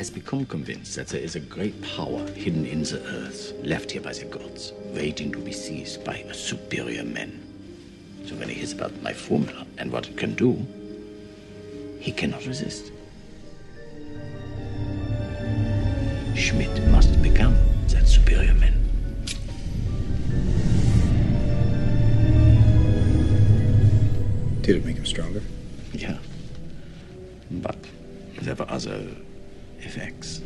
Has become convinced that there is a great power hidden in the earth, left here by the gods, waiting to be seized by a superior man. So when he hears about my formula and what it can do, he cannot resist. Schmidt must become that superior man. Did it make him stronger? Yeah. But there were other effects.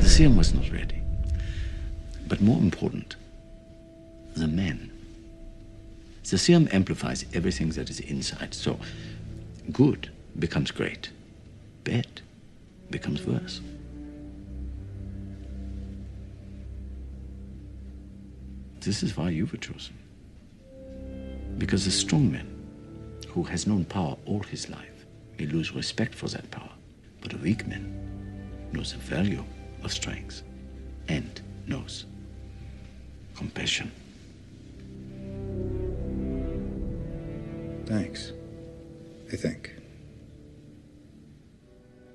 The serum was not ready. But more important, the man. The serum amplifies everything that is inside. So good becomes great, bad becomes worse. This is why you were chosen. Because a strong man who has known power all his life may lose respect for that power. But a weak man knows the value of strength and knows compassion. Thanks. I think.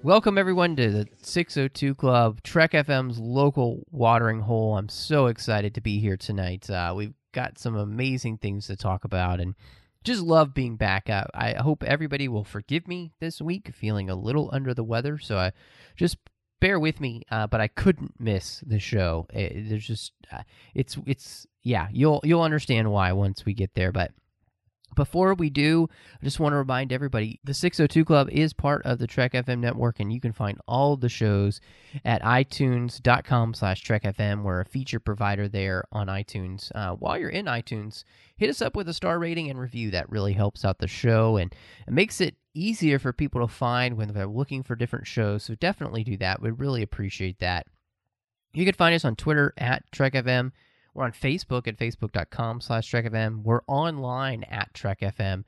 Welcome everyone to the 602 Club, Trek FM's local watering hole. I'm so excited to be here tonight. Uh, we've got some amazing things to talk about and just love being back. Uh, I hope everybody will forgive me this week, feeling a little under the weather. So I just bear with me, uh, but I couldn't miss the show. It, there's just uh, it's it's yeah, you'll you'll understand why once we get there, but before we do, I just want to remind everybody the 602 Club is part of the Trek FM network, and you can find all the shows at itunes.com slash trekfm. We're a feature provider there on iTunes. Uh, while you're in iTunes, hit us up with a star rating and review. That really helps out the show and it makes it easier for people to find when they're looking for different shows. So definitely do that. We'd really appreciate that. You can find us on Twitter at TrekFM. We're on Facebook at facebook.com slash TrekFM. We're online at TrekFM.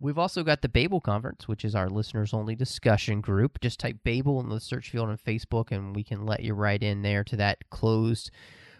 We've also got the Babel Conference, which is our listeners only discussion group. Just type Babel in the search field on Facebook, and we can let you right in there to that closed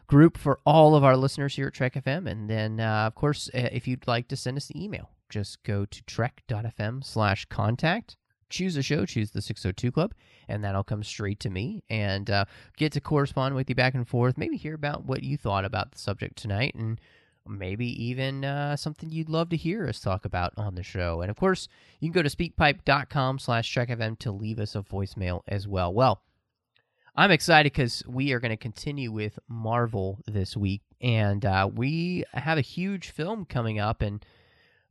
group for all of our listeners here at Trek FM. And then, uh, of course, if you'd like to send us an email, just go to trek.fm slash contact choose a show, choose the 602 Club, and that'll come straight to me and uh, get to correspond with you back and forth. Maybe hear about what you thought about the subject tonight and maybe even uh, something you'd love to hear us talk about on the show. And of course, you can go to speakpipe.com slash trekfm to leave us a voicemail as well. Well, I'm excited because we are going to continue with Marvel this week, and uh, we have a huge film coming up. And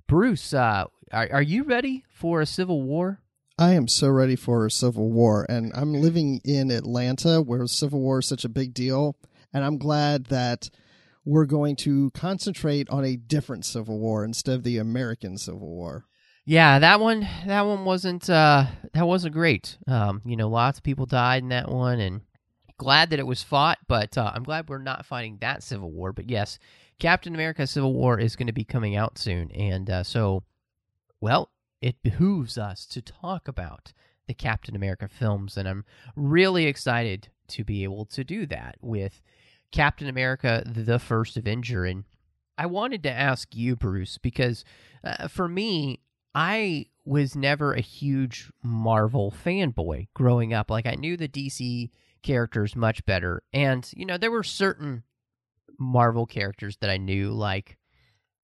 Bruce, uh, are, are you ready for a Civil War? I am so ready for a Civil War, and I'm living in Atlanta where Civil War is such a big deal, and I'm glad that we're going to concentrate on a different Civil War instead of the American Civil War. Yeah, that one that one wasn't uh that wasn't great. Um, you know, lots of people died in that one and glad that it was fought, but uh, I'm glad we're not fighting that Civil War. But yes, Captain America Civil War is going to be coming out soon, and uh, so, well, it behooves us to talk about the Captain America films, and I'm really excited to be able to do that with Captain America: The First Avenger. And I wanted to ask you, Bruce, because uh, for me, I was never a huge Marvel fanboy growing up. Like I knew the DC characters much better, and you know there were certain Marvel characters that I knew, like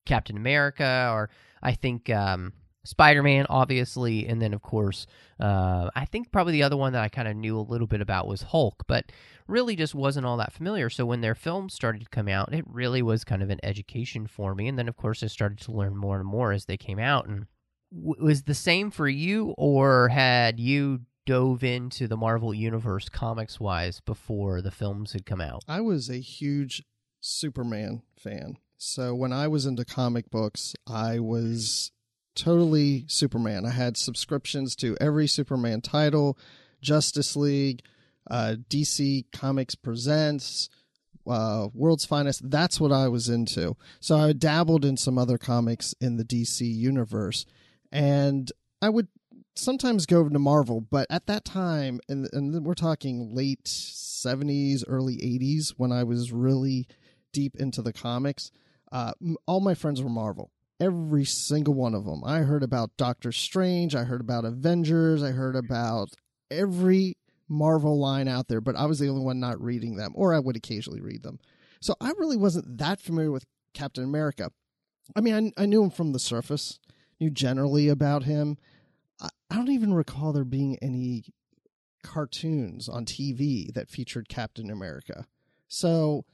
Captain America, or I think um, Spider Man, obviously, and then of course, uh, I think probably the other one that I kind of knew a little bit about was Hulk, but really just wasn't all that familiar. So when their films started to come out, it really was kind of an education for me. And then of course, I started to learn more and more as they came out. And w- was the same for you, or had you dove into the Marvel universe comics wise before the films had come out? I was a huge Superman fan. So when I was into comic books, I was totally Superman. I had subscriptions to every Superman title, Justice League, uh, DC Comics Presents, uh, World's Finest. That's what I was into. So I dabbled in some other comics in the DC universe, and I would sometimes go to Marvel. But at that time, and, and we're talking late '70s, early '80s, when I was really deep into the comics, uh, all my friends were Marvel. Every single one of them. I heard about Doctor Strange. I heard about Avengers. I heard about every Marvel line out there, but I was the only one not reading them, or I would occasionally read them. So I really wasn't that familiar with Captain America. I mean, I, I knew him from the surface, knew generally about him. I, I don't even recall there being any cartoons on TV that featured Captain America. So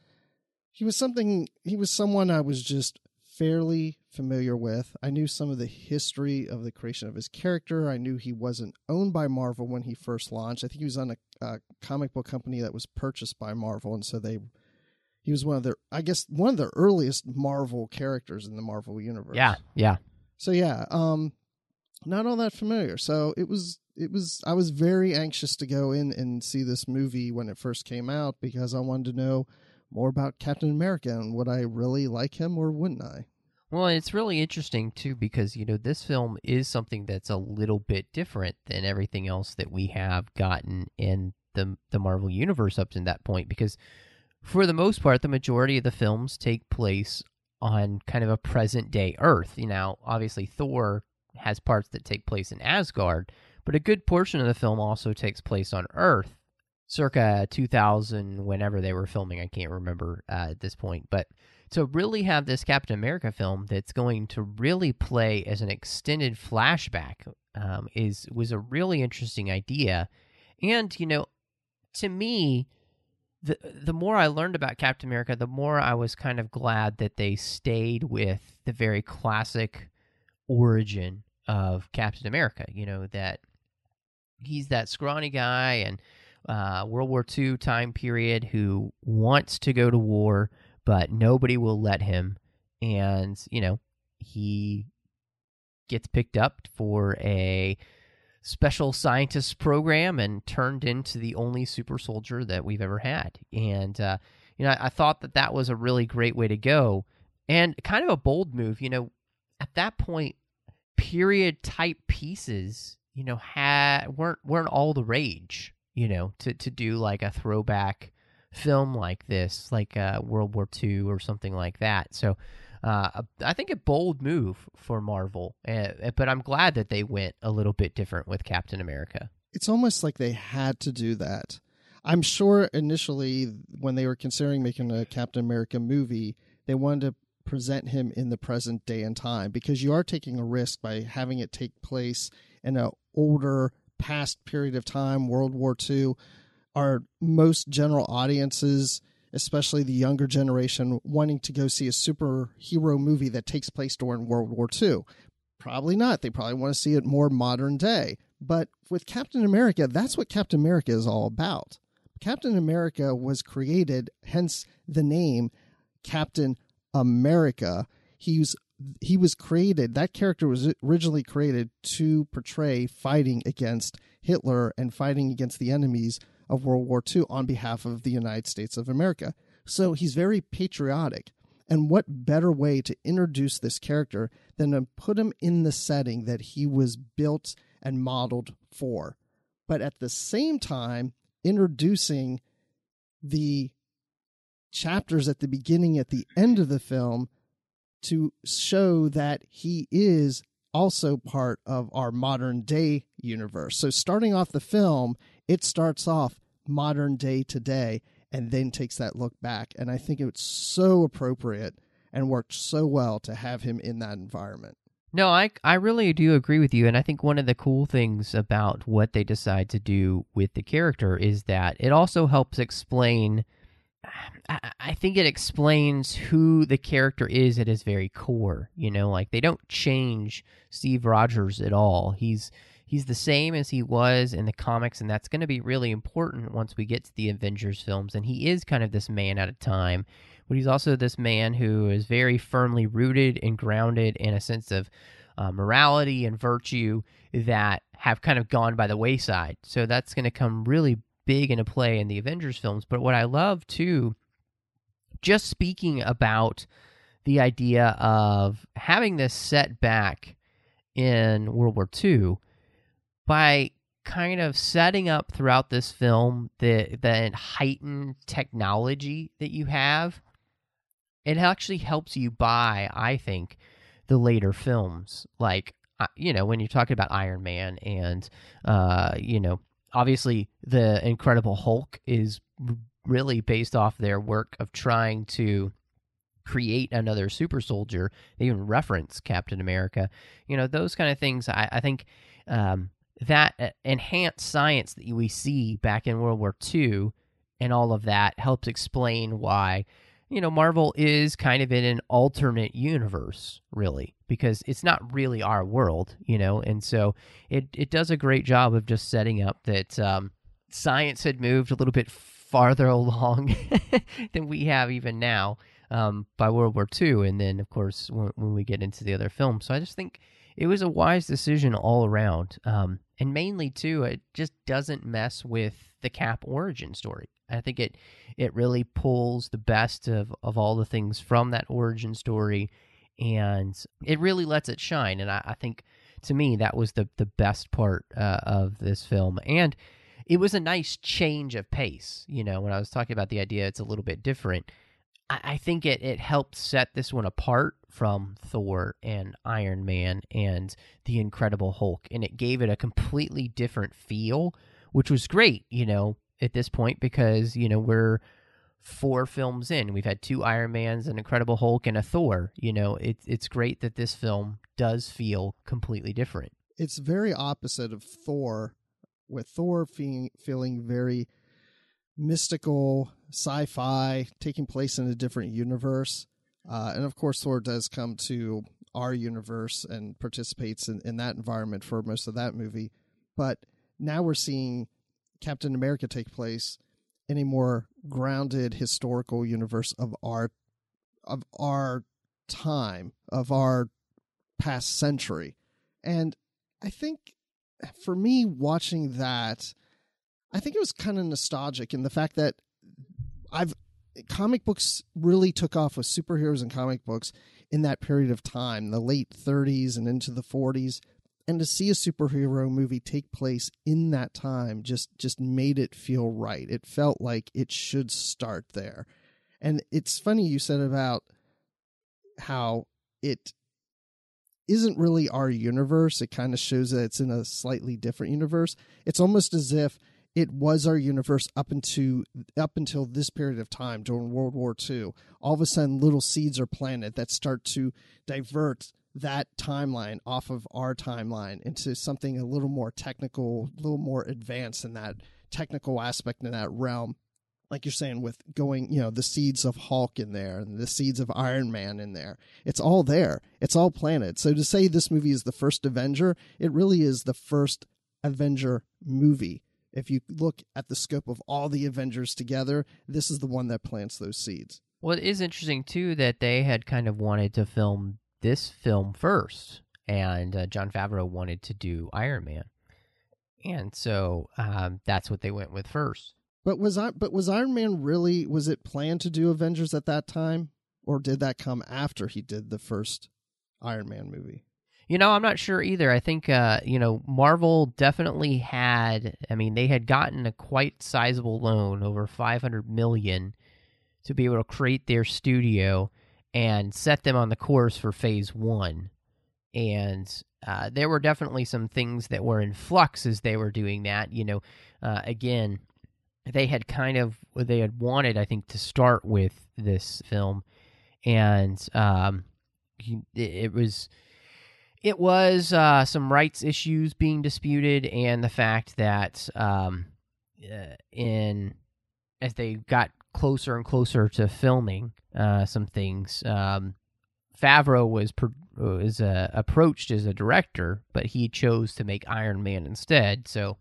he was something, he was someone I was just fairly familiar with. I knew some of the history of the creation of his character. I knew he wasn't owned by Marvel when he first launched. I think he was on a, a comic book company that was purchased by Marvel, and so they he was one of the I guess one of the earliest Marvel characters in the Marvel universe. Yeah, yeah. So yeah, um not all that familiar. So it was it was I was very anxious to go in and see this movie when it first came out because I wanted to know more about Captain America and would I really like him or wouldn't I? Well, it's really interesting too because you know this film is something that's a little bit different than everything else that we have gotten in the the Marvel universe up to that point because for the most part the majority of the films take place on kind of a present day Earth. You know, obviously Thor has parts that take place in Asgard, but a good portion of the film also takes place on Earth circa 2000 whenever they were filming. I can't remember uh, at this point. But to really have this captain america film that's going to really play as an extended flashback um, is was a really interesting idea. And you know to me the the more i learned about captain america the more i was kind of glad that they stayed with the very classic origin of captain america you know that he's that scrawny guy and uh, World War II time period who wants to go to war, but nobody will let him. And, you know, he gets picked up for a special scientist program and turned into the only super soldier that we've ever had. And, uh, you know, I, I thought that that was a really great way to go and kind of a bold move. You know, at that point, period type pieces, you know, had weren't weren't all the rage you know, to, to do like a throwback film like this, like uh, World War II or something like that. So uh, I think a bold move for Marvel, uh, but I'm glad that they went a little bit different with Captain America. It's almost like they had to do that. I'm sure initially, when they were considering making a Captain America movie, they wanted to present him in the present day and time because you are taking a risk by having it take place in an older past period of time, World War II, are most general audiences, especially the younger generation, wanting to go see a superhero movie that takes place during World War II? Probably not. They probably want to see it more modern day. But with Captain America, that's what Captain America is all about. Captain America was created, hence the name Captain America. He's he was created that character was originally created to portray fighting against Hitler and fighting against the enemies of World War II on behalf of the United States of America. So he's very patriotic. And what better way to introduce this character than to put him in the setting that he was built and modeled for? But at the same time, introducing the chapters at the beginning, at the end of the film to show that he is also part of our modern day universe. So, starting off the film, it starts off modern day today and then takes that look back. And I think it's so appropriate and worked so well to have him in that environment. No, I I really do agree with you, and I think one of the cool things about what they decide to do with the character is that it also helps explain I think it explains who the character is at his very core. You know, like they don't change Steve Rogers at all. He's he's the same as he was in the comics, and that's going to be really important once we get to the Avengers films. And he is kind of this man at a time, but he's also this man who is very firmly rooted and grounded in a sense of uh, morality and virtue that have kind of gone by the wayside. So that's going to come really big into play in the Avengers films. But what I love too, just speaking about the idea of having this set back in World War II by kind of setting up throughout this film the the heightened technology that you have it actually helps you buy i think the later films like uh, you know when you're talking about iron man and uh you know obviously the incredible hulk is really based off their work of trying to create another super soldier. They even reference captain america. You know those kind of things i, I think um that uh, enhanced science that we see back in World War II and all of that helps explain why, you know, Marvel is kind of in an alternate universe, really, because it's not really our world, you know, and so it, it does a great job of just setting up that um, science had moved a little bit farther along than we have even now um, by World War II. And then, of course, when, when we get into the other films. So I just think it was a wise decision all around. Um, and mainly too, it just doesn't mess with the Cap origin story. I think it it really pulls the best of, of all the things from that origin story and it really lets it shine. And I, I think to me that was the the best part uh, of this film. And it was a nice change of pace. You know, when I was talking about the idea it's a little bit different. I, I think it, it helped set this one apart from Thor and Iron Man and the Incredible Hulk, and it gave it a completely different feel, which was great, you know, at this point because, you know, we're four films in. We've had two Iron Mans, an Incredible Hulk, and a Thor. You know, it's it's great that this film does feel completely different. It's very opposite of Thor, with Thor feeling feeling very mystical, sci-fi, taking place in a different universe. Uh, and of course, Thor does come to our universe and participates in, in that environment for most of that movie. But now we're seeing Captain America take place in a more grounded historical universe of our of our time, of our past century. And I think for me watching that, I think it was kind of nostalgic in the fact that I've comic books really took off with superheroes and comic books in that period of time, the late 30s and into the 40s. And to see a superhero movie take place in that time just just made it feel right. It felt like it should start there. And it's funny you said about how it isn't really our universe. It kind of shows that it's in a slightly different universe. It's almost as if it was our universe up into up until this period of time during World War II. All of a sudden, little seeds are planted that start to divert that timeline off of our timeline into something a little more technical, a little more advanced in that technical aspect in that realm. Like you're saying, with going, you know, the seeds of Hulk in there and the seeds of Iron Man in there. It's all there. It's all planted. So to say this movie is the first Avenger, it really is the first Avenger movie if you look at the scope of all the Avengers together, this is the one that plants those seeds. Well, it is interesting too that they had kind of wanted to film this film first, and uh, Jon Favreau wanted to do Iron Man, and so um, that's what they went with first. But was I? But was Iron Man really? Was it planned to do Avengers at that time, or did that come after he did the first Iron Man movie? You know, I'm not sure either. I think, uh, you know, Marvel definitely had. I mean, they had gotten a quite sizable loan, over 500 million, to be able to create their studio and set them on the course for Phase One. And uh, there were definitely some things that were in flux as they were doing that. You know, uh, again, they had kind of they had wanted, I think, to start with this film, and um, it was it was uh, some rights issues being disputed, and the fact that um, uh, in as they got closer and closer to filming uh, some things, um, Favreau was was uh, approached as a director, but he chose to make Iron Man instead. So,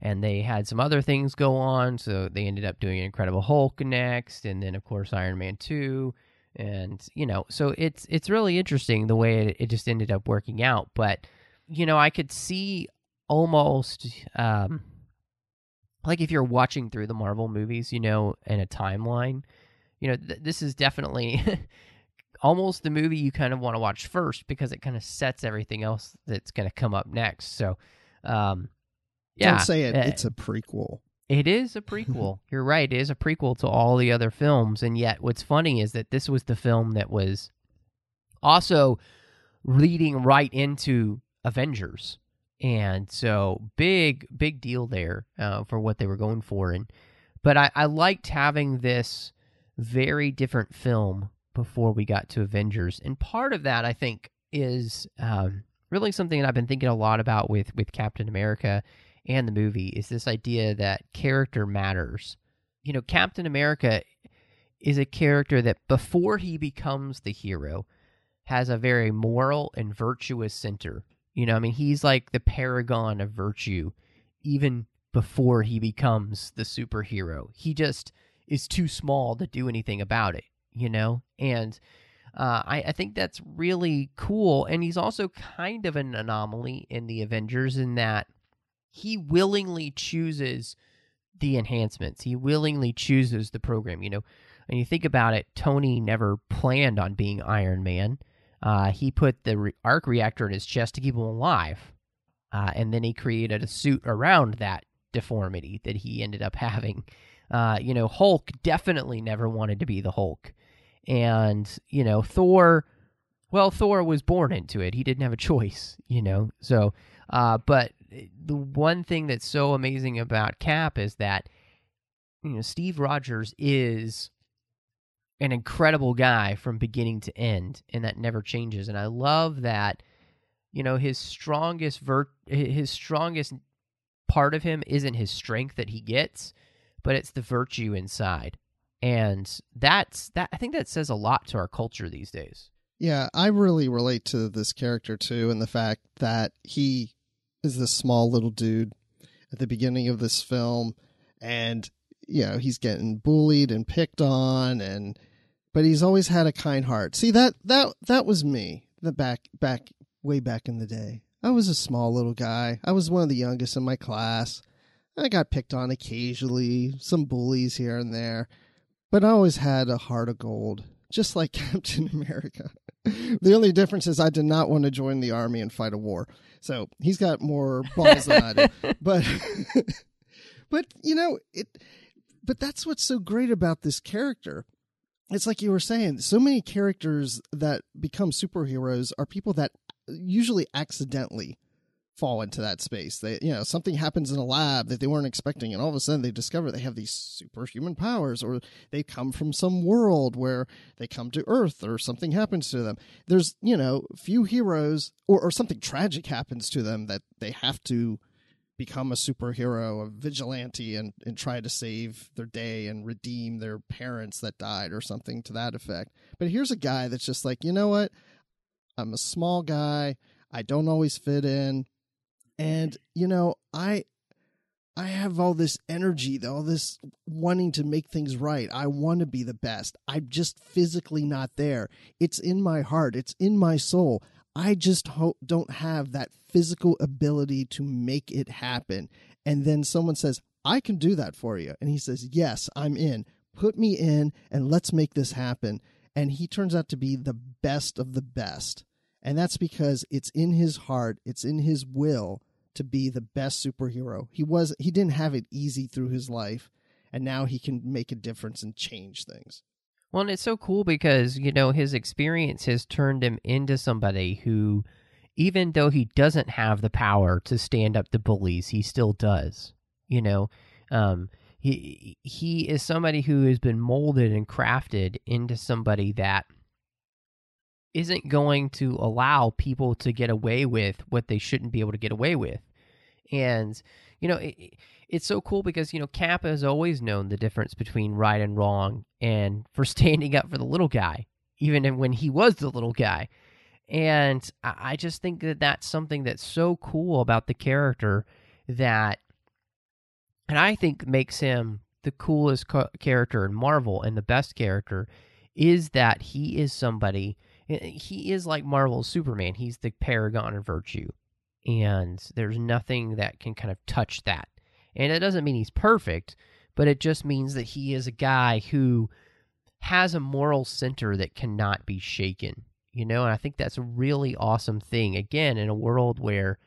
and they had some other things go on, so they ended up doing Incredible Hulk next, and then of course Iron Man two, and you know, so it's it's really interesting the way it, it just ended up working out. But you know, I could see almost um, like if you're watching through the Marvel movies, you know, in a timeline, you know, th- this is definitely almost the movie you kind of want to watch first because it kind of sets everything else that's going to come up next. So, um, yeah, Don't say it. uh, It's a prequel. It is a prequel. You're right. It is a prequel to all the other films. And yet, what's funny is that this was the film that was also leading right into Avengers. And so, big, big deal there uh, for what they were going for. And but I, I liked having this very different film before we got to Avengers. And part of that, I think, is um, really something that I've been thinking a lot about with with Captain America and the movie is this idea that character matters. You know, Captain America is a character that before he becomes the hero has a very moral and virtuous center. You know, I mean, he's like the paragon of virtue even before he becomes the superhero. He just is too small to do anything about it, you know? And uh, I, I think that's really cool. And he's also kind of an anomaly in the Avengers in that he willingly chooses the enhancements. He willingly chooses the program. You know, when you think about it, Tony never planned on being Iron Man. Uh, he put the re- arc reactor in his chest to keep him alive, uh, and then he created a suit around that deformity that he ended up having. Uh, you know, Hulk definitely never wanted to be the Hulk, and you know, Thor. Well, Thor was born into it. He didn't have a choice, you know. So, uh, but the one thing that's so amazing about Cap is that you know Steve Rogers is an incredible guy from beginning to end, and that never changes. And I love that you know his strongest vert his strongest part of him isn't his strength that he gets, but it's the virtue inside. And that's that I think that says a lot to our culture these days. Yeah, I really relate to this character too, and the fact that he is this small little dude at the beginning of this film, and you know he's getting bullied and picked on, and but he's always had a kind heart. See that that that was me. The back back way back in the day, I was a small little guy. I was one of the youngest in my class. I got picked on occasionally, some bullies here and there, but I always had a heart of gold, just like Captain America. the only difference is I did not want to join the army and fight a war. So he's got more balls than I do. But but you know, it but that's what's so great about this character. It's like you were saying, so many characters that become superheroes are people that usually accidentally fall into that space. They, you know, something happens in a lab that they weren't expecting, and all of a sudden they discover they have these superhuman powers, or they come from some world where they come to Earth, or something happens to them. There's, you know, few heroes, or, or something tragic happens to them that they have to become a superhero, a vigilante, and, and try to save their day and redeem their parents that died, or something to that effect. But here's a guy that's just like, you know what? I'm a small guy. I don't always fit in and you know i i have all this energy all this wanting to make things right. I want to be the best. I'm just physically not there. It's in my heart. It's in my soul. I just ho- don't have that physical ability to make it happen. And then someone says i can do that for you. And he says yes i'm in. Put me in and let's make this happen. And he turns out to be the best of the best. And that's because it's in his heart, it's in his will to be the best superhero. He was he didn't have it easy through his life, and now he can make a difference and change things. Well, and it's so cool because, you know, his experience has turned him into somebody who, even though he doesn't have the power to stand up to bullies, he still does. You know, um, he he is somebody who has been molded and crafted into somebody that isn't going to allow people to get away with what they shouldn't be able to get away with. And you know, it, it's so cool because you know Cap has always known the difference between right and wrong, and for standing up for the little guy, even when he was the little guy. And I just think that that's something that's so cool about the character that, and I think makes him the coolest co- character in Marvel and the best character is that he is somebody eh, he is like Marvel's Superman. He's the paragon of virtue. And there's nothing that can kind of touch that. And it doesn't mean he's perfect, but it just means that he is a guy who has a moral center that cannot be shaken. You know, and I think that's a really awesome thing. Again, in a world where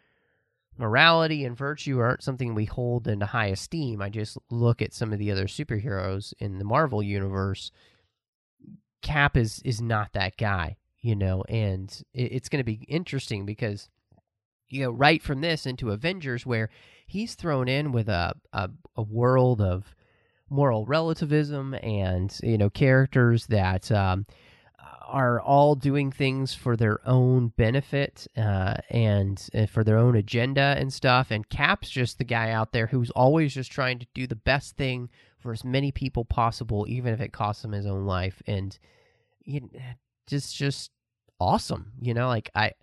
morality and virtue aren't something we hold into high esteem. I just look at some of the other superheroes in the Marvel universe. Cap is is not that guy, you know, and it, it's going to be interesting because you know right from this into Avengers where he's thrown in with a a, a world of moral relativism and you know characters that um, are all doing things for their own benefit uh, and uh, for their own agenda and stuff. And Cap's just the guy out there who's always just trying to do the best thing for as many people possible, even if it costs him his own life. And you know, just just awesome, you know. Like I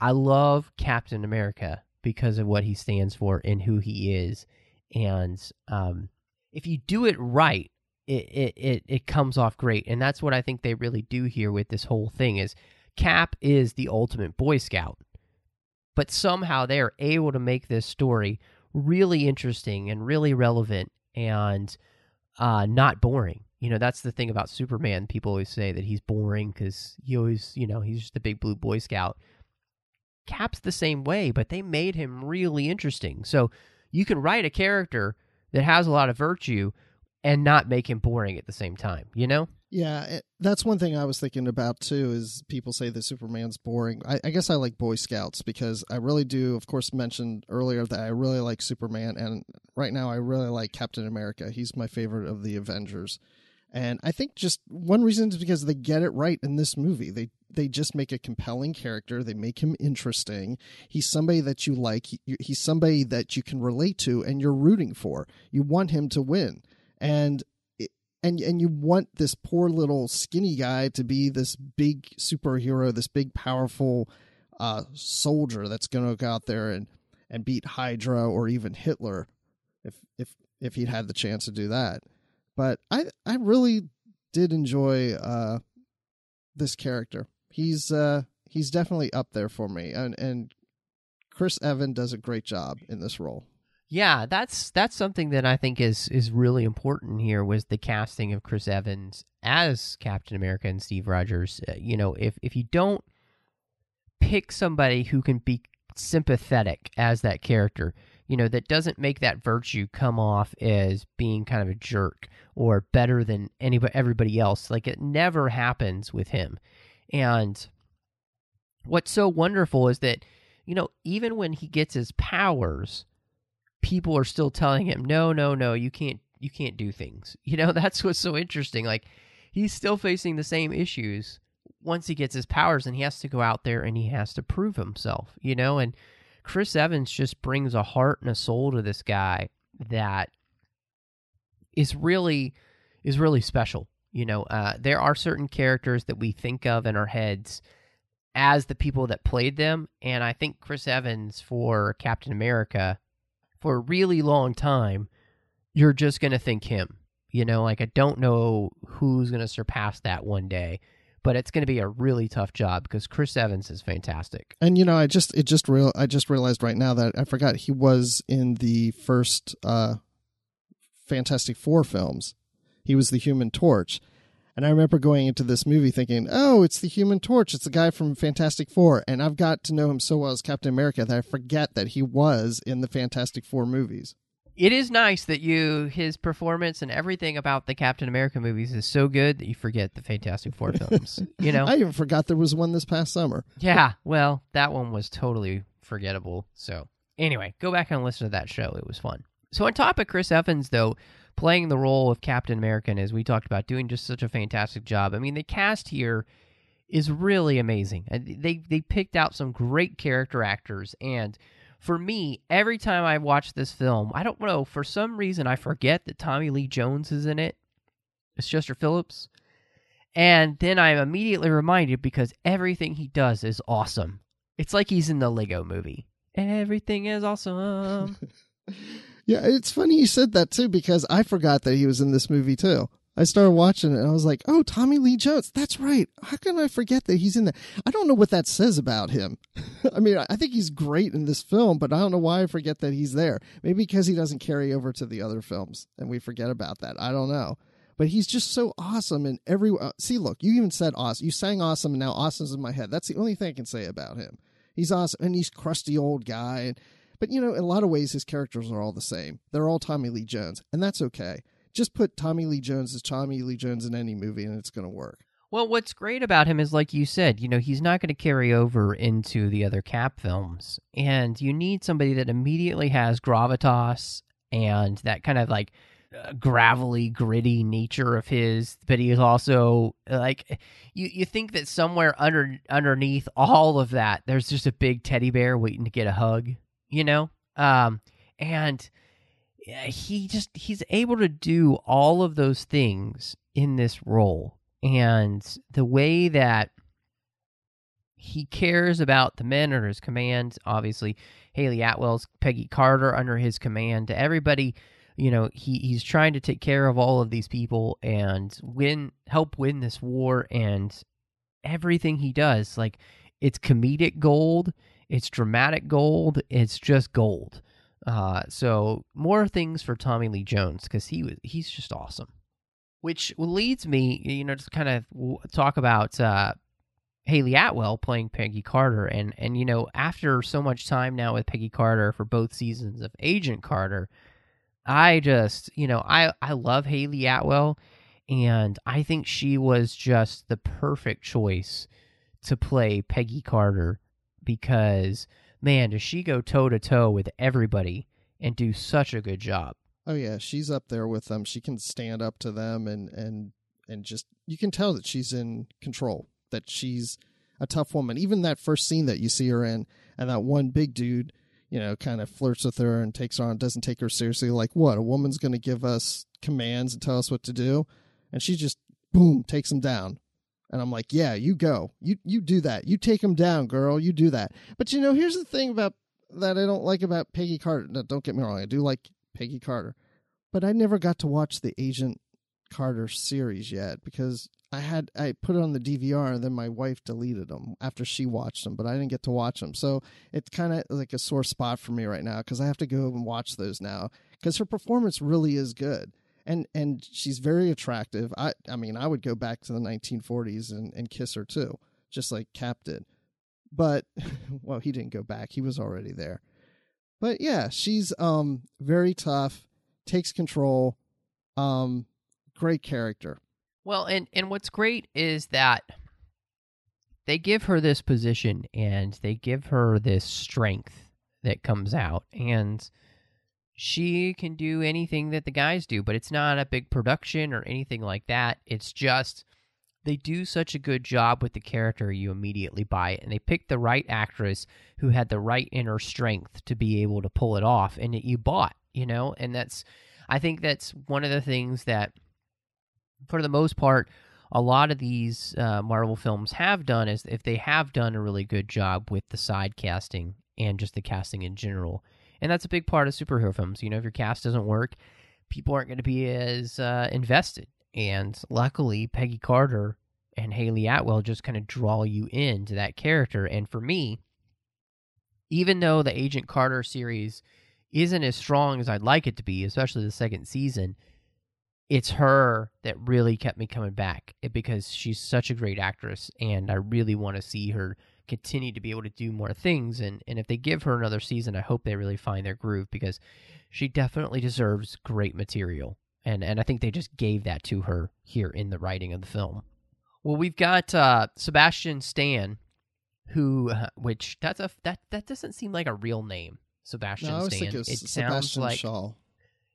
I love Captain America because of what he stands for and who he is. And um, if you do it right, it, it, it, it comes off great. And that's what I think they really do here with this whole thing is Cap is the ultimate Boy Scout. But somehow they are able to make this story really interesting and really relevant and uh, not boring. You know, that's the thing about Superman. People always say that he's boring because he always, you know, he's just a big blue Boy Scout. Cap's the same way, but they made him really interesting. So you can write a character that has a lot of virtue and not make him boring at the same time, you know? Yeah, that's one thing I was thinking about too. Is people say that Superman's boring? I, I, guess I like Boy Scouts because I really do. Of course, mentioned earlier that I really like Superman, and right now I really like Captain America. He's my favorite of the Avengers, and I think just one reason is because they get it right in this movie. They they just make a compelling character. They make him interesting. He's somebody that you like. He, he's somebody that you can relate to, and you're rooting for. You want him to win and and and you want this poor little skinny guy to be this big superhero, this big powerful uh, soldier that's going to go out there and and beat Hydra or even Hitler, if if if he'd had the chance to do that. But I I really did enjoy uh, this character. He's uh, he's definitely up there for me, and and Chris Evan does a great job in this role. Yeah, that's that's something that I think is is really important here was the casting of Chris Evans as Captain America and Steve Rogers. Uh, you know, if if you don't pick somebody who can be sympathetic as that character, you know, that doesn't make that virtue come off as being kind of a jerk or better than anybody everybody else. Like it never happens with him. And what's so wonderful is that, you know, even when he gets his powers, people are still telling him, "No, no, no, you can't you can't do things." You know, that's what's so interesting. Like he's still facing the same issues once he gets his powers and he has to go out there and he has to prove himself, you know, and Chris Evans just brings a heart and a soul to this guy that is really is really special. You know, uh, there are certain characters that we think of in our heads as the people that played them, and I think Chris Evans for Captain America for a really long time, you're just to think him. You know, like I don't know who's to surpass that one day, but it's going to be a really tough job because Chris Evans is fantastic. And you know, I just it just real I just realized right now that I forgot he was in the first uh Fantastic Four films. He was the Human Torch. And I remember going into this movie thinking, oh, it's the Human Torch. It's the guy from Fantastic Four. And I've got to know him so well as Captain America that I forget that he was in the Fantastic Four movies. It is nice that you, his performance and everything about the Captain America movies is so good that you forget the Fantastic Four films. You know? I even forgot there was one this past summer. Yeah, well, that one was totally forgettable. So, anyway, go back and listen to that show. It was fun. So, on top of Chris Evans, though, playing the role of Captain America, and as we talked about, doing just such a fantastic job. I mean, the cast here is really amazing. They they picked out some great character actors, and for me, every time I watch this film, I don't know for some reason I forget that Tommy Lee Jones is in it. It's Chester Phillips. And then I'm immediately reminded because everything he does is awesome. It's like he's in the Lego movie. Everything is awesome. Yeah, it's funny you said that too because I forgot that he was in this movie too. I started watching it and I was like, oh, Tommy Lee Jones. That's right. How can I forget that he's in there? I don't know what that says about him. I mean, I think he's great in this film, but I don't know why I forget that he's there. Maybe because he doesn't carry over to the other films and we forget about that. I don't know. But he's just so awesome in every. Uh, see, look, you even said awesome. You sang awesome, and now awesome's in my head. That's the only thing I can say about him. He's awesome, and he's crusty old guy. But you know, in a lot of ways, his characters are all the same. They're all Tommy Lee Jones, and that's okay just put Tommy Lee Jones as Tommy Lee Jones in any movie and it's going to work. Well, what's great about him is, like you said, you know, he's not going to carry over into the other Cap films. And you need somebody that immediately has gravitas and that kind of like uh, gravelly, gritty nature of his. But he is also like, you, you think that somewhere under underneath all of that, there's just a big teddy bear waiting to get a hug, you know? Um, and Eh, he just he's able to do all of those things in this role. And the way that he cares about the men under his command obviously Hayley Atwell's peggy carter under his command—to everybody you know he, he's trying to take care of all of these people and win help win this war. And everything he does like it's comedic gold it's dramatic gold it's just gold uh, so more things for Tommy Lee Jones because he was he's just awesome. Which leads me, you know, to kind of talk about uh, Hayley Atwell playing Peggy Carter, and and you know, after so much time now with Peggy Carter for both seasons of Agent Carter, I just, you know, I I love Hayley Atwell, and I think she was just the perfect choice to play Peggy Carter because man, does she go toe to toe with everybody and do such a good job. Oh yeah, she's up there with them. She can stand up to them and and and just you can tell that she's in control. That she's a tough woman. Even that first scene that you see her in, and that one big dude, you know, kind of flirts with her and takes her on, doesn't take her seriously. Like what? A woman's going to give us commands and tell us what to do, and she just boom takes him down. And I'm like, yeah, you go. You you do that. You take him down, girl. You do that. But you know, here's the thing about that I don't like about Peggy Carter. No, don't get me wrong. I do like Peggy Carter. But I never got to watch the Agent Carter series yet because I had I put it on the DVR and then my wife deleted them after she watched them, but I didn't get to watch them. So it's kind of like a sore spot for me right now because I have to go and watch those now because her performance really is good and and she's very attractive. I I mean, I would go back to the 1940s and and kiss her too, just like Cap did. But well, he didn't go back. He was already there. But yeah, she's um very tough, takes control, um great character. Well, and and what's great is that they give her this position and they give her this strength that comes out and she can do anything that the guys do, but it's not a big production or anything like that. It's just they do such a good job with the character, you immediately buy it. And they picked the right actress who had the right inner strength to be able to pull it off, and it, you bought, you know? And that's, I think that's one of the things that, for the most part, a lot of these uh, Marvel films have done is if they have done a really good job with the side casting and just the casting in general and that's a big part of superhero films. You know, if your cast doesn't work, people aren't going to be as uh, invested. And luckily, Peggy Carter and Hayley Atwell just kind of draw you into that character. And for me, even though the Agent Carter series isn't as strong as I'd like it to be, especially the second season, it's her that really kept me coming back because she's such a great actress and I really want to see her continue to be able to do more things. And, and if they give her another season, I hope they really find their groove because she definitely deserves great material. And, and I think they just gave that to her here in the writing of the film. Well, we've got uh, Sebastian Stan, who, uh, which that's a that that doesn't seem like a real name. Sebastian no, Stan. It, it sounds like Shaw.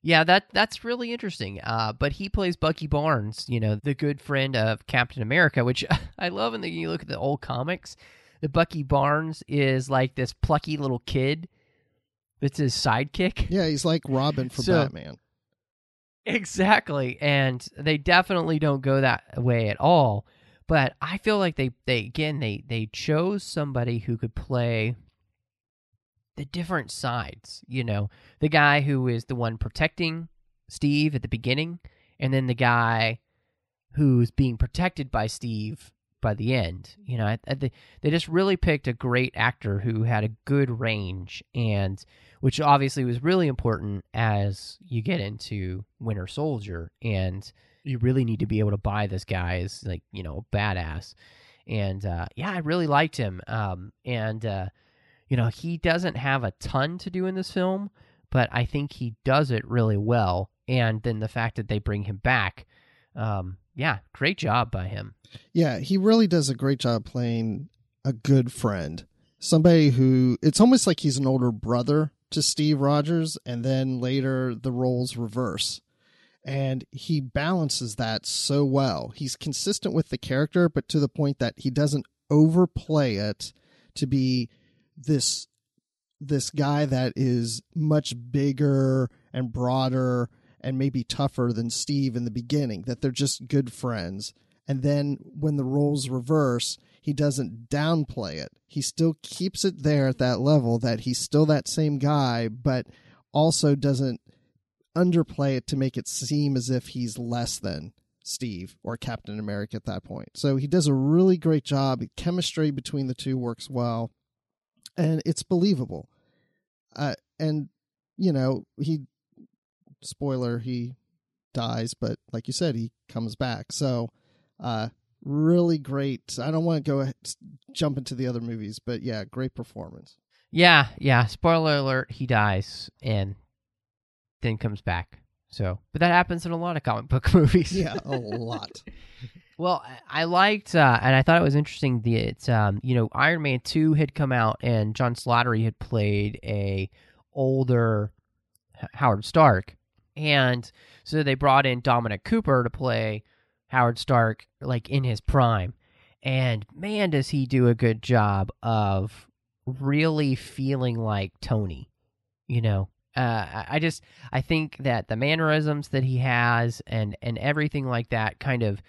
Yeah, that that's really interesting. Uh, but he plays Bucky Barnes, you know, the good friend of Captain America, which I love. And then you look at the old comics, that Bucky Barnes is like this plucky little kid that's his sidekick. Yeah, he's like Robin for So- Batman. Exactly. And they definitely don't go that way at all. But I feel like they, they again they they chose somebody who could play the different sides, you know. The guy who is the one protecting Steve at the beginning and then the guy who's being protected by Steve by the end. You know, I, I, they they just really picked a great actor who had a good range, and which obviously was really important as you get into Winter Soldier, and you really need to be able to buy this guy as like you know badass. And uh, yeah, I really liked him. Um, and uh, you know, he doesn't have a ton to do in this film, but I think he does it really well. And then the fact that they bring him back, um, yeah, great job by him. Yeah, he really does a great job playing a good friend. Somebody who it's almost like he's an older brother to Steve Rogers, and then later the roles reverse. And he balances that so well. He's consistent with the character, but to the point that he doesn't overplay it to be this this guy that is much bigger and broader and maybe tougher than Steve in the beginning, that they're just good friends. And then when the roles reverse, he doesn't downplay it. He still keeps it there at that level that he's still that same guy, but also doesn't underplay it to make it seem as if he's less than Steve or Captain America at that point. So he does a really great job. Chemistry between the two works well, and it's believable. Uh, and you know, he spoiler he dies, but like you said, he comes back. So, uh, really great. I don't want to go ahead, jump into the other movies, but yeah, great performance. Yeah, yeah. Spoiler alert: he dies and then comes back. So, but that happens in a lot of comic book movies. Yeah, a lot. well, I liked, uh, and I thought it was interesting that um, you know Iron Man two had come out, and John Slattery had played a older Howard Stark, and so they brought in Dominic Cooper to play Howard Stark like in his prime. And man, does he do a good job of really feeling like Tony. You know, uh, I just I think that the mannerisms that he has and and everything like that kind of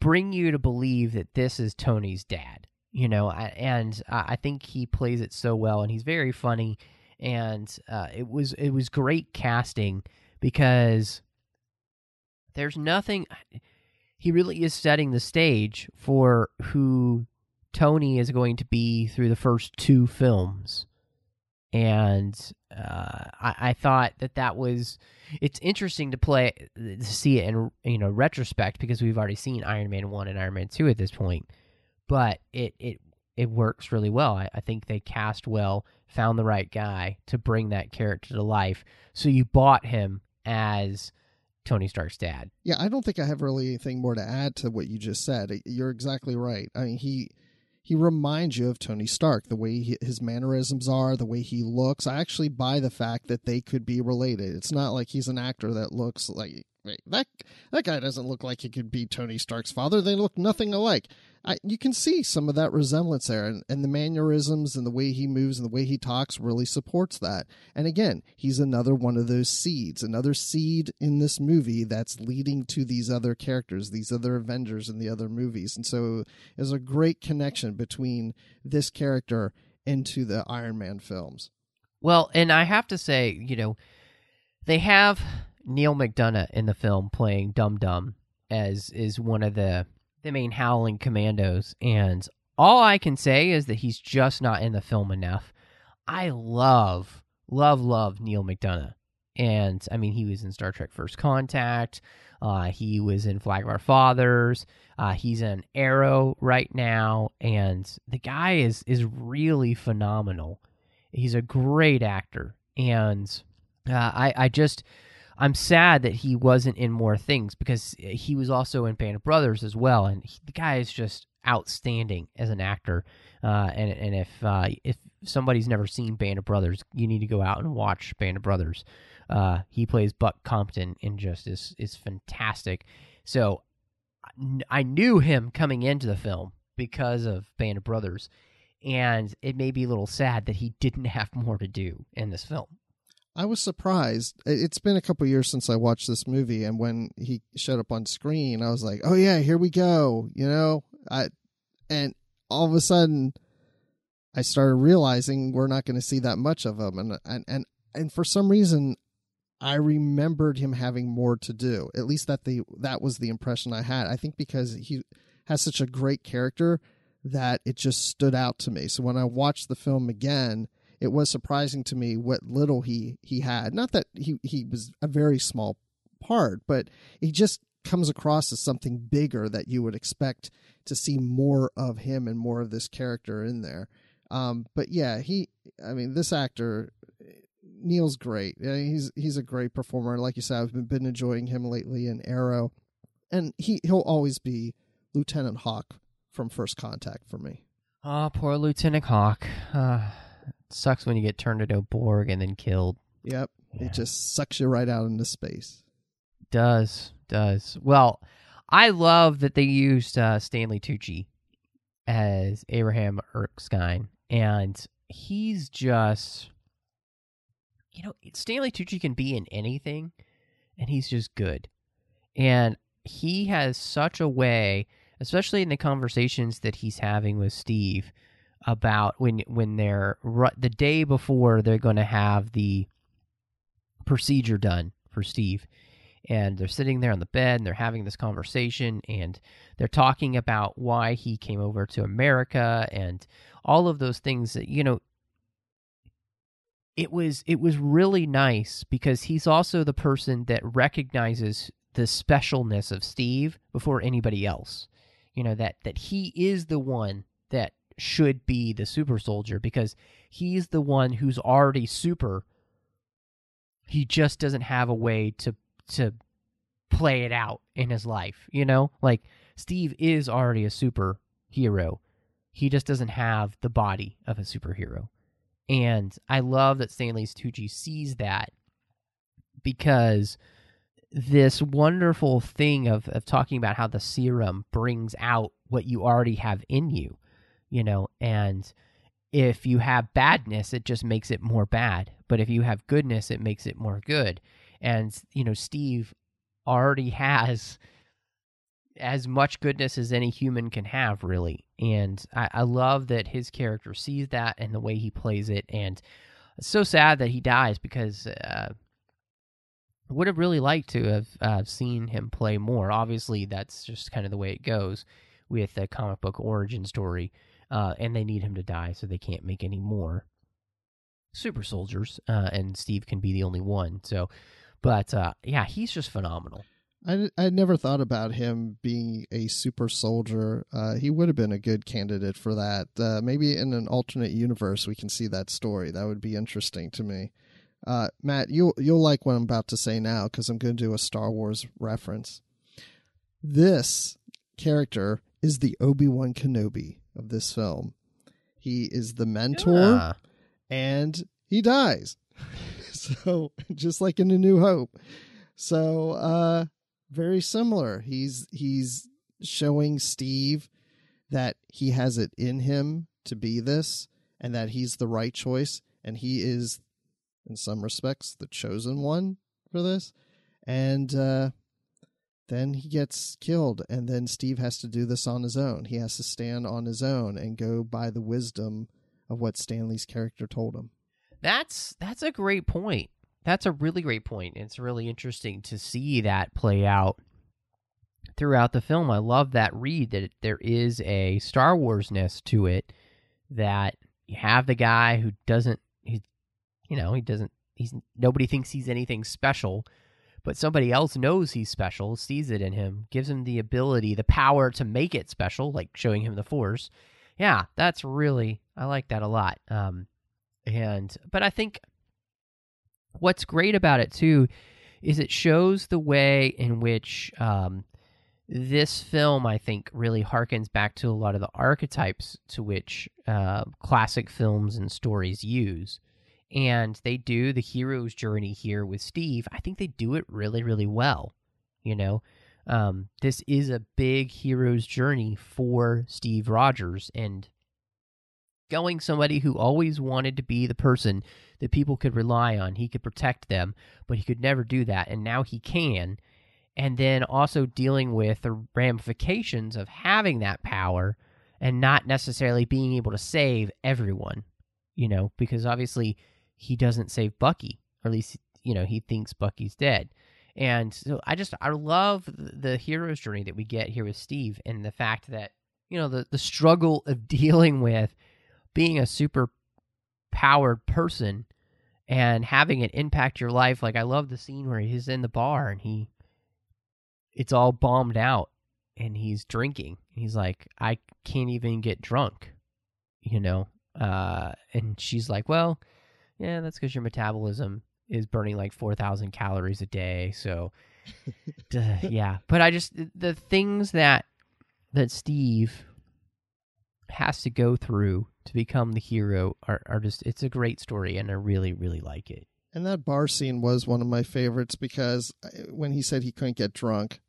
bring you to believe that this is Tony's dad. You know, and I think he plays it so well, and he's very funny. And uh, it was it was great casting because there's nothing he really is setting the stage for who Tony is going to be through the first two films. And uh, I, I, thought that that was it's interesting to play to see it in you know retrospect because we've already seen Iron Man one and Iron Man two at this point, but it it it works really well. I, I think they cast well, found the right guy to bring that character to life. So you bought him as Tony Stark's dad. Yeah, I don't think I have really anything more to add to what you just said. You're exactly right. I mean, he he reminds you of Tony Stark, the way he, his mannerisms are, the way he looks. I actually buy the fact that they could be related. It's not like he's an actor that looks like that that guy doesn't look like he could be Tony Stark's father. They look nothing alike. I, you can see some of that resemblance there, and, and the mannerisms and the way he moves and the way he talks really supports that. And again, he's another one of those seeds, another seed in this movie that's leading to these other characters, these other Avengers in the other movies. And so there's a great connection between this character into the Iron Man films. Well, and I have to say, you know, they have Neal McDonough in the film playing Dum Dum as is one of the the main Howling Commandos, and all I can say is that he's just not in the film enough. I love, love, love Neal McDonough. And I mean, he was in Star Trek First Contact. Uh, he was in Flag of Our Fathers. Uh, he's in Arrow right now, and the guy is is really phenomenal. He's a great actor, and uh, I I just I'm sad that he wasn't in more things because he was also in Band of Brothers as well, and he, the guy is just outstanding as an actor. Uh, and and if uh, if somebody's never seen Band of Brothers, you need to go out and watch Band of Brothers. Uh, he plays Buck Compton and just is is fantastic. So I knew him coming into the film because of Band of Brothers, and it may be a little sad that he didn't have more to do in this film. I was surprised. It's been a couple years since I watched this movie, and when he showed up on screen, I was like, "Oh yeah, here we go!" You know, I and all of a sudden, I started realizing we're not going to see that much of him, and and and and for some reason, I remembered him having more to do. At least that the that was the impression I had. I think because he has such a great character that it just stood out to me. So when I watched the film again, it was surprising to me what little he he had. Not that he he was a very small part, but he just comes across as something bigger that you would expect to see more of him and more of this character in there. Um, but yeah, he, I mean, this actor, Neal's great. He's he's a great performer. Like you said, I've been, been enjoying him lately in Arrow, and he he'll always be Lieutenant Hawk from First Contact for me. Oh, poor Lieutenant Hawk. Uh, sucks when you get turned into a Borg and then killed. Yep, Yeah. it just sucks you right out into space. Does does well. I love that they used uh, Stanley Tucci as Abraham Erskine, and he's just, you know, Stanley Tucci can be in anything, and he's just good, and he has such a way, especially in the conversations that he's having with Steve about when when they're the day before they're going to have the procedure done for Steve. And they're sitting there on the bed and they're having this conversation and they're talking about why he came over to America and all of those things that you know it was it was really nice because he's also the person that recognizes the specialness of Steve before anybody else. You know that that he is the one that should be the super soldier because he's the one who's already super he just doesn't have a way to to play it out in his life, you know? Like Steve is already a superhero. He just doesn't have the body of a superhero. And I love that Stanley Tucci sees that because this wonderful thing of, of talking about how the serum brings out what you already have in you, you know, and if you have badness, it just makes it more bad. But if you have goodness, it makes it more good. And, you know, Steve already has as much goodness as any human can have, really. And I, I love that his character sees that and the way he plays it. And it's so sad that he dies because uh, I would have really liked to have uh, seen him play more. Obviously, that's just kind of the way it goes with a comic book origin story. Uh, and they need him to die, so they can't make any more super soldiers. Uh, and Steve can be the only one. So, but uh, yeah, he's just phenomenal. I I never thought about him being a super soldier. Uh, he would have been a good candidate for that. Uh, maybe in an alternate universe, we can see that story. That would be interesting to me. Uh, Matt, you'll you'll like what I'm about to say now because I'm going to do a Star Wars reference. This character is the Obi Wan Kenobi of this film. He is the mentor, Yeah. and he dies. so just like in A New Hope. So uh very similar. He's he's showing Steve that he has it in him to be this and that he's the right choice and he is in some respects the chosen one for this. And uh then he gets killed and then Steve has to do this on his own. He has to stand on his own and go by the wisdom of what Stanley's character told him. That's that's a great point. That's a really great point. It's really interesting to see that play out throughout the film. I love that read that there is a Star Warsness to it. That you have the guy who doesn't, he, you know, he doesn't. He's nobody thinks he's anything special, but somebody else knows he's special, sees it in him, gives him the ability, the power to make it special, like showing him the Force. Yeah, that's really I like that a lot. Um, and but I think what's great about it too is it shows the way in which um, this film I think really harkens back to a lot of the archetypes to which uh, classic films and stories use. And they do the hero's journey here with Steve. I think they do it really, really well. You know, um, this is a big hero's journey for Steve Rogers, and going somebody who always wanted to be the person that people could rely on. He could protect them, but he could never do that, and now he can. And then also dealing with the ramifications of having that power and not necessarily being able to save everyone, you know, because obviously he doesn't save Bucky, or at least you know he thinks Bucky's dead. And so I just I love the hero's journey that we get here with Steve and the fact that you know the the struggle of dealing with being a super powered person and having it impact your life. Like I love the scene where he's in the bar and he it's all bombed out and he's drinking. He's like, I can't even get drunk, you know? Uh, and she's like, well, yeah, that's because your metabolism is burning like 4,000 calories a day. So, duh, yeah. But I just, the things that, that Steve has to go through to become the hero are, are just, it's a great story and I really, really like it. And that bar scene was one of my favorites because uh, when he said he couldn't get drunk,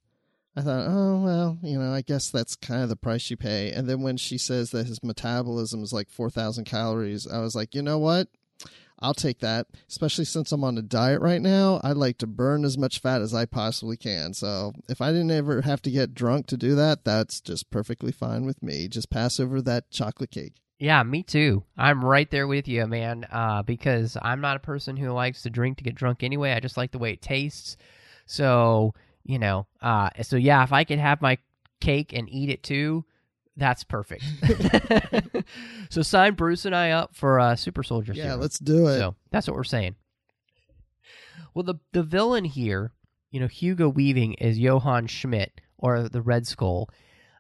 I thought, oh, well, you know, I guess that's kind of the price you pay. And then when she says that his metabolism is like 4,000 calories, I was like, you know what? I'll take that, especially since I'm on a diet right now. I'd like to burn as much fat as I possibly can. So if I didn't ever have to get drunk to do that, that's just perfectly fine with me. Just pass over that chocolate cake. Yeah, me too. I'm right there with you, man. Uh, because I'm not a person who likes to drink to get drunk anyway. I just like the way it tastes. So you know uh so yeah if i could have my cake and eat it too that's perfect so sign bruce and i up for uh super soldier Yeah, serum. let's do it. so that's what we're saying well the the villain here you know hugo weaving is johann schmidt or the red skull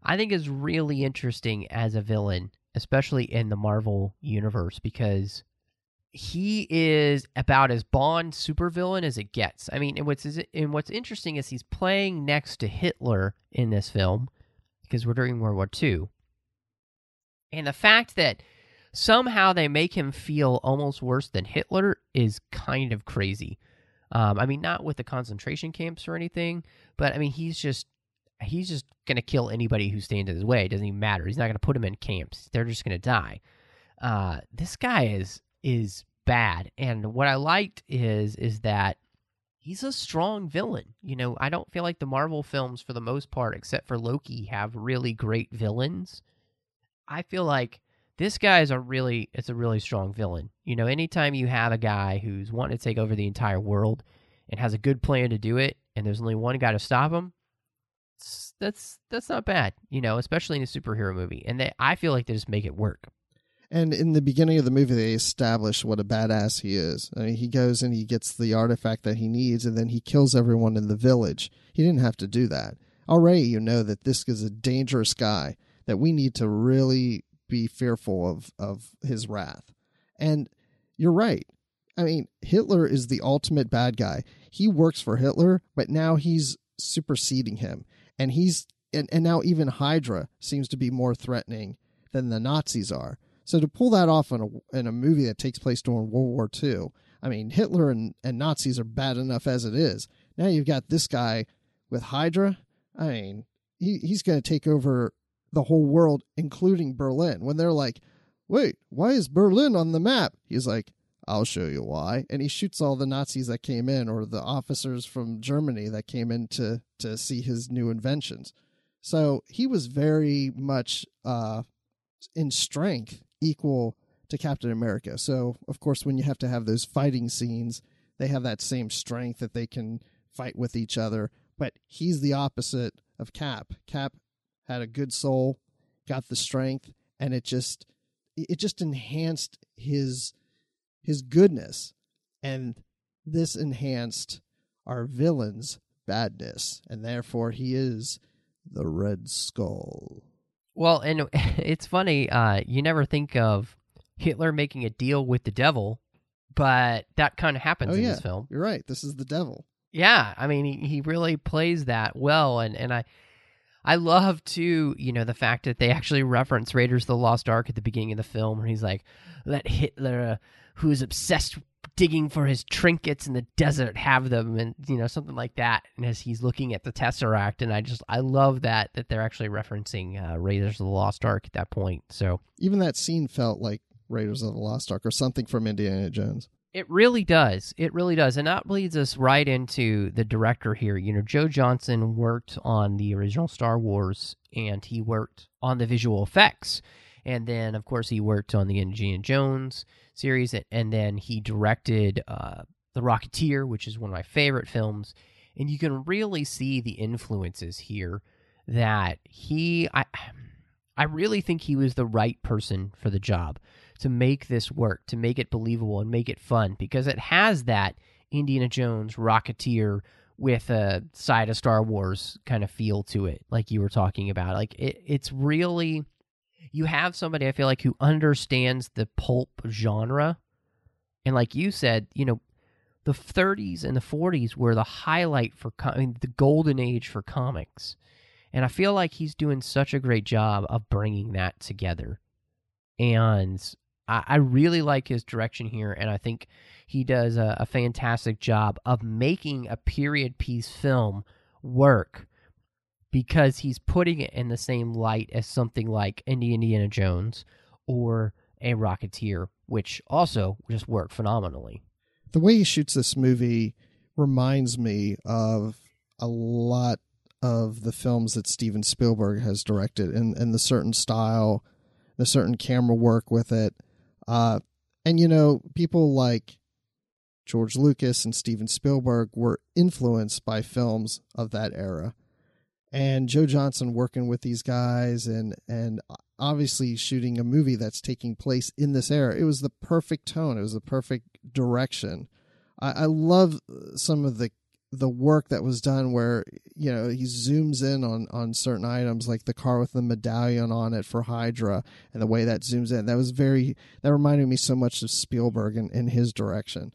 i think is really interesting as a villain especially in the marvel universe because he is about as Bond supervillain as it gets. I mean, and what's and what's interesting is he's playing next to Hitler in this film because we're during World War II, and the fact that somehow they make him feel almost worse than Hitler is kind of crazy. Um, I mean, not with the concentration camps or anything, but I mean, he's just he's just gonna kill anybody who stands in his way. It doesn't even matter. He's not gonna put them in camps. They're just gonna die. Uh, this guy is is bad. And what I liked is is that he's a strong villain. You know, I don't feel like the Marvel films for the most part except for Loki have really great villains. I feel like this guy is a really it's a really strong villain. You know, anytime you have a guy who's wanting to take over the entire world and has a good plan to do it and there's only one guy to stop him, that's that's not bad, you know, especially in a superhero movie. And they I feel like they just make it work. And in the beginning of the movie, they establish what a badass he is. I mean, he goes and he gets the artifact that he needs, and then he kills everyone in the village. He didn't have to do that. Already, you know that this is a dangerous guy that we need to really be fearful of of his wrath. And you're right. I mean, Hitler is the ultimate bad guy. He works for Hitler, but now he's superseding him, and he's and, and now even Hydra seems to be more threatening than the Nazis are. So to pull that off in a in a movie that takes place during World War II, I mean Hitler and, and Nazis are bad enough as it is. Now you've got this guy with Hydra. I mean, he, he's going to take over the whole world, including Berlin. When they're like, "Wait, why is Berlin on the map?" He's like, "I'll show you why." And he shoots all the Nazis that came in, or the officers from Germany that came in to to see his new inventions. So he was very much uh, in strength equal to Captain America. So, of course, when you have to have those fighting scenes, they have that same strength that they can fight with each other. But he's the opposite of Cap. Cap had a good soul, got the strength, and it just it just enhanced his his goodness. And this enhanced our villain's badness, and therefore he is the Red Skull. Well, and it's funny. Uh, you never think of Hitler making a deal with the devil, but that kind of happens oh, in yeah. this film. You're right. This is the devil. Yeah, I mean, he, he really plays that well, and and I. I love too, you know, the fact that they actually reference Raiders of the Lost Ark at the beginning of the film, where he's like, "Let Hitler, uh, who's obsessed digging for his trinkets in the desert, have them," and you know, something like that. And as he's looking at the Tesseract, and I just, I love that that they're actually referencing uh, Raiders of the Lost Ark at that point. So Even that scene felt like Raiders of the Lost Ark or something from Indiana Jones. It really does. It really does. And that leads us right into the director here. You know, Joe Johnston worked on the original Star Wars and he worked on the visual effects. And then, of course, he worked on the Indiana Jones series. And then he directed uh, The Rocketeer, which is one of my favorite films, and you can really see the influences here that he I I really think he was the right person for the job to make this work, to make it believable and make it fun because it has that Indiana Jones Rocketeer with a side of Star Wars kind of feel to it, like you were talking about. Like it, it's really you have somebody I feel like who understands the pulp genre, and like you said, you know, the 30s and the 40s were the highlight for I mean, the golden age for comics, and I feel like he's doing such a great job of bringing that together, and I, I really like his direction here, and I think he does a, a fantastic job of making a period piece film work because he's putting it in the same light as something like Indiana Jones or a Rocketeer, which also just work phenomenally. The way he shoots this movie reminds me of a lot of the films that Steven Spielberg has directed and, and the certain style, the certain camera work with it. Uh, and, you know, people like George Lucas and Steven Spielberg were influenced by films of that era. And Joe Johnston working with these guys and and obviously shooting a movie that's taking place in this era. It was the perfect tone. It was the perfect direction. I, I love some of the the work that was done where you know he zooms in on on certain items like the car with the medallion on it for hydra and the way that zooms in that was very that reminded me so much of spielberg and in, in his direction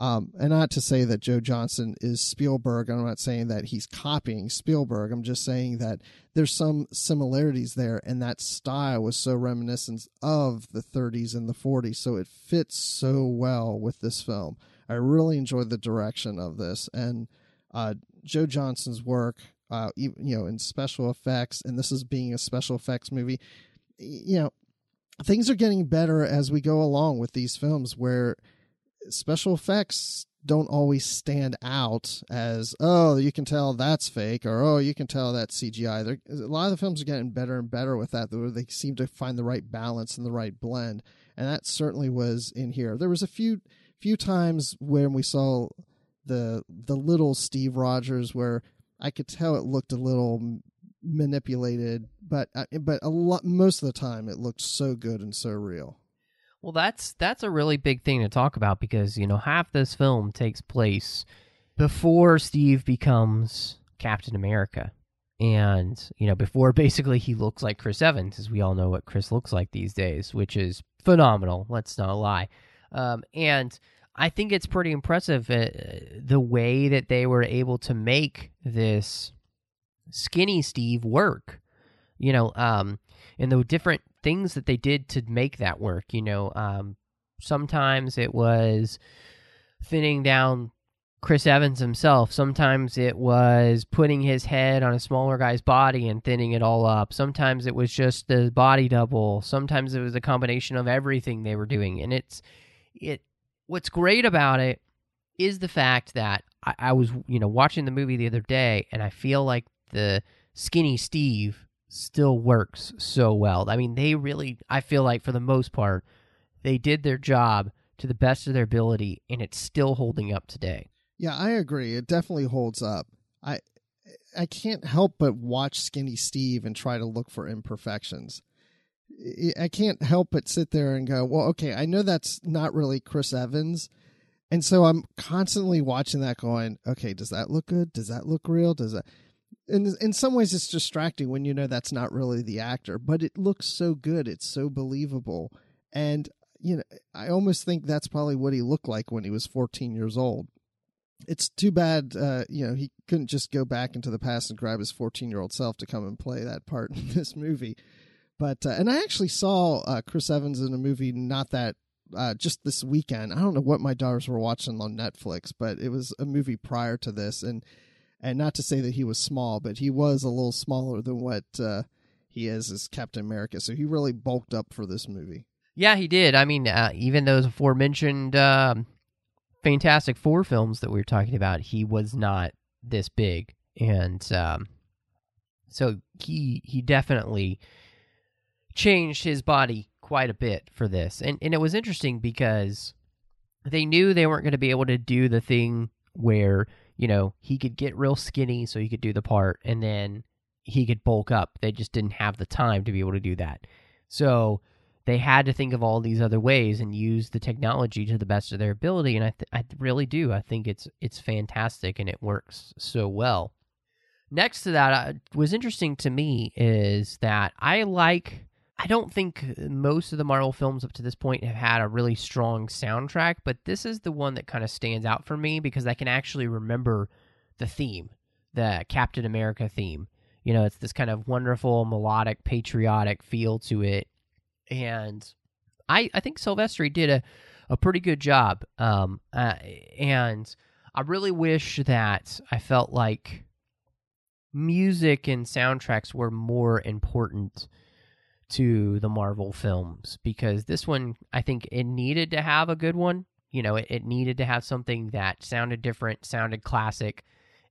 um, and not to say that Joe Johnston is Spielberg. I'm not saying that he's copying Spielberg. I'm just saying that there's some similarities there, and that style was so reminiscent of the 30s and the 40s. So it fits so well with this film. I really enjoyed the direction of this, and uh, Joe Johnston's work, uh, you know, in special effects, and this is being a special effects movie. You know, things are getting better as we go along with these films, where special effects don't always stand out as oh you can tell that's fake or oh you can tell that's CGI. They're, a lot of the films are getting better and better with that. They seem to find the right balance and the right blend, and that certainly was in here. There was a few few times when we saw the the little Steve Rogers where I could tell it looked a little manipulated, but uh, but a lot most of the time it looked so good and so real. Well, that's that's a really big thing to talk about because you know half this film takes place before Steve becomes Captain America, and you know before basically he looks like Chris Evans, as we all know what Chris looks like these days, which is phenomenal. Let's not lie, um, and I think it's pretty impressive uh, the way that they were able to make this skinny Steve work. You know, um, the different things that they did to make that work. You know, um, sometimes it was thinning down Chris Evans himself. Sometimes it was putting his head on a smaller guy's body and thinning it all up. Sometimes it was just the body double. Sometimes it was a combination of everything they were doing. And it's it what's great about it is the fact that I, I was, you know, watching the movie the other day and I feel like the skinny Steve still works so well. I mean, they really, I feel like for the most part, they did their job to the best of their ability, and it's still holding up today. Yeah, I agree. It definitely holds up. I I can't help but watch Skinny Steve and try to look for imperfections. I can't help but sit there and go, well, okay, I know that's not really Chris Evans. And so I'm constantly watching that going, okay, does that look good? Does that look real? Does that in in some ways it's distracting when you know that's not really the actor, but it looks so good, it's so believable, and you know I almost think that's probably what he looked like when he was 14 years old. It's too bad, uh, you know, he couldn't just go back into the past and grab his 14 year old self to come and play that part in this movie. But uh, and I actually saw uh, Chris Evans in a movie not that uh, just this weekend. I don't know what my daughters were watching on Netflix, but it was a movie prior to this, and and not to say that he was small, but he was a little smaller than what uh, he is as Captain America. So he really bulked up for this movie. Yeah, he did. I mean, uh, even those aforementioned um, Fantastic Four films that we were talking about, he was not this big, and um, so he he definitely changed his body quite a bit for this. And and it was interesting because they knew they weren't going to be able to do the thing where you know he could get real skinny so he could do the part and then he could bulk up. They just didn't have the time to be able to do that. So they had to think of all these other ways and use the technology to the best of their ability and i, th- I really do. I think it's it's fantastic and it works so well. Next to that uh, was interesting to me is that i like I don't think most of the Marvel films up to this point have had a really strong soundtrack, but this is the one that kind of stands out for me because I can actually remember the theme, the Captain America theme. You know, it's this kind of wonderful, melodic, patriotic feel to it. And I, I think Silvestri did a, a pretty good job. Um, uh, and I really wish that I felt like music and soundtracks were more important to the Marvel films because this one, I think it needed to have a good one. You know, it, it needed to have something that sounded different, sounded classic,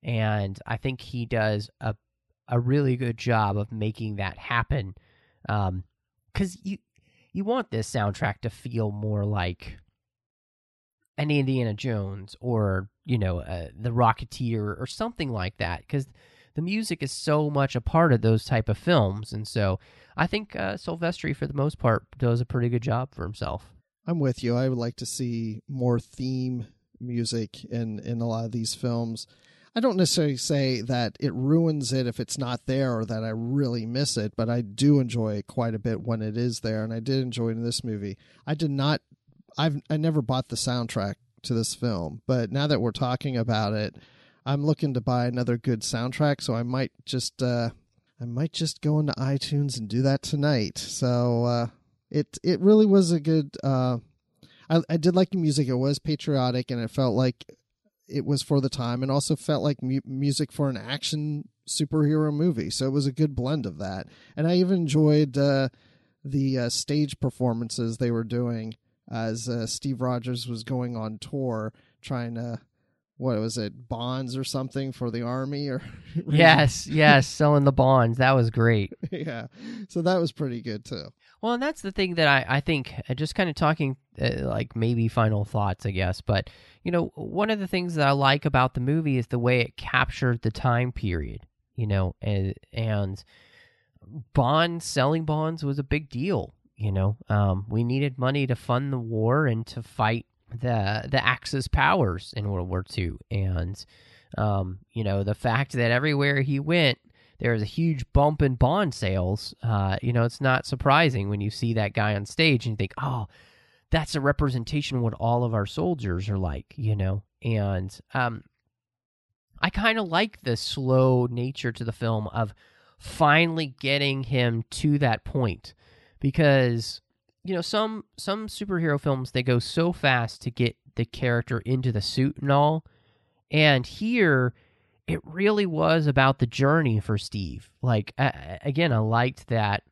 and I think he does a a really good job of making that happen. Um, because you you want this soundtrack to feel more like an Indiana Jones or you know uh, the Rocketeer or something like that because the music is so much a part of those type of films and so I think uh, Silvestri, for the most part, does a pretty good job for himself. I'm with you. I would like to see more theme music in in a lot of these films. I don't necessarily say that it ruins it if it's not there or that I really miss it, but I do enjoy it quite a bit when it is there, and I did enjoy it in this movie. I did not. I've I never bought the soundtrack to this film, but now that we're talking about it, I'm looking to buy another good soundtrack, so I might just uh, I might just go into iTunes and do that tonight. So uh, it it really was a good. Uh, I I did like the music. It was patriotic, and it felt like it was for the time, and also felt like mu- music for an action superhero movie. So it was a good blend of that. And I even enjoyed uh, the uh, stage performances they were doing as uh, Steve Rogers was going on tour, trying to what was it bonds or something for the army or yes yes selling the bonds. That was great. Yeah so that was pretty good too. Well and that's the thing that i, I think uh, just kind of talking uh, like maybe final thoughts i guess but you know one of the things that i like about the movie is the way it captured the time period you know and and bonds selling bonds was a big deal you know? Um, we needed money to fund the war and to fight the the Axis powers in World War II, and um, you know the fact that everywhere he went, there was a huge bump in bond sales. Uh, you know, it's not surprising when you see that guy on stage and you think, oh, that's a representation of what all of our soldiers are like. You know, and um, I kind of like the slow nature to the film of finally getting him to that point because you know some some superhero films they go so fast to get the character into the suit and all. And here it really was about the journey for steve. Like uh, again i liked that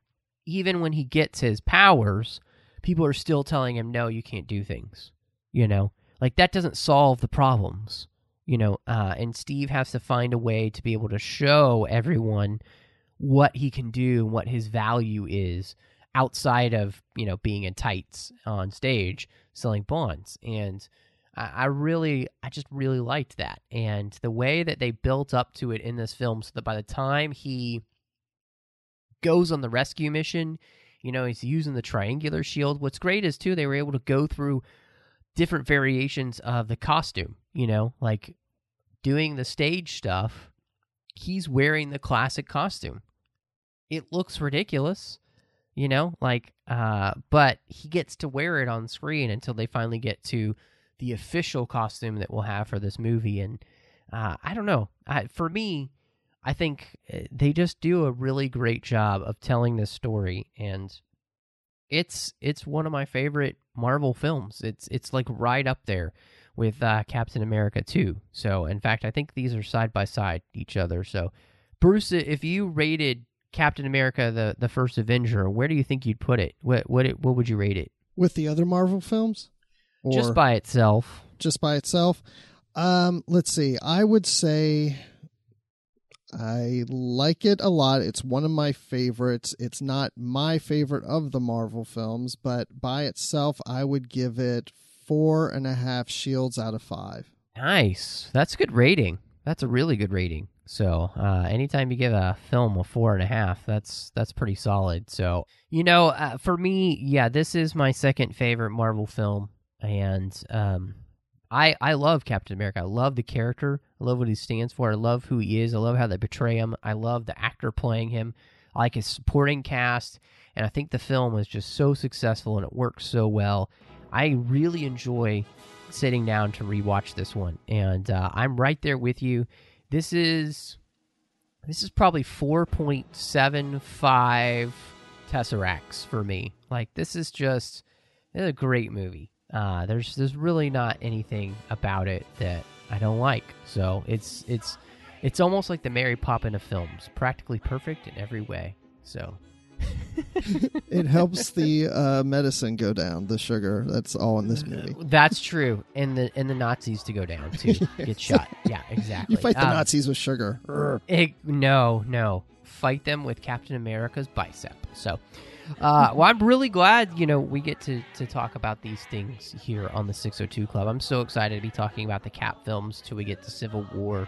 even when he gets his powers people are still telling him no you can't do things you know? Like that doesn't solve the problems you know? Uh, and steve has to find a way to be able to show everyone what he can do and what his value is outside of you know being in tights on stage selling bonds. And I, I really i just really liked that. And the way that they built up to it in this film so that by the time he goes on the rescue mission you know he's using the triangular shield. What's great is too they were able to go through different variations of the costume you know like doing the stage stuff he's wearing the classic costume. It looks ridiculous you know like uh but he gets to wear it on screen until they finally get to the official costume that we'll have for this movie. And uh i don't know. I, for me i think uh, they just do a really great job of telling this story. And it's it's one of my favorite marvel films. It's it's like right up there with uh, captain america 2 so in fact i think these are side by side each other. So bruce if you rated Captain America, the the first Avenger, where do you think you'd put it? What what it, what would you rate it? With the other Marvel films, or just by itself? Just by itself. Um, let's see. I would say I like it a lot. It's one of my favorites. It's not my favorite of the Marvel films, but by itself, I would give it four and a half shields out of five. Nice. That's a good rating. That's a really good rating. So, uh, anytime you give a film a four and a half, that's that's pretty solid. So, you know, uh, for me, yeah, this is my second favorite Marvel film, and um, I I love Captain America. I love the character. I love what he stands for. I love who he is. I love how they portray him. I love the actor playing him. I like his supporting cast, and I think the film was just so successful and it works so well. I really enjoy sitting down to rewatch this one, and uh, I'm right there with you. This is this is probably 4.75 tesseracts for me. Like this is just a great movie. Uh, there's there's really not anything about it that I don't like. So it's it's it's almost like the Mary Poppins of films, practically perfect in every way. So it helps the uh, medicine go down, the sugar. That's all in this movie. That's true, and the and the Nazis to go down too, get shot. Yeah, exactly. You fight the Um, Nazis with sugar. It- no, no, fight them with Captain America's bicep. So, uh, well, I'm really glad you know we get to to talk about these things here on the 602 Club. I'm so excited to be talking about the Cap films till we get to Civil War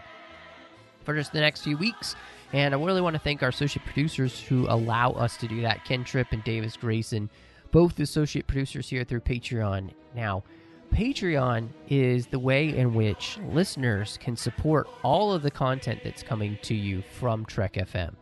for just the next few weeks. And I really want to thank our associate producers who allow us to do that Ken Tripp and Davis Grayson, both associate producers here through Patreon. Now, Patreon is the way in which listeners can support all of the content that's coming to you from Trek FM.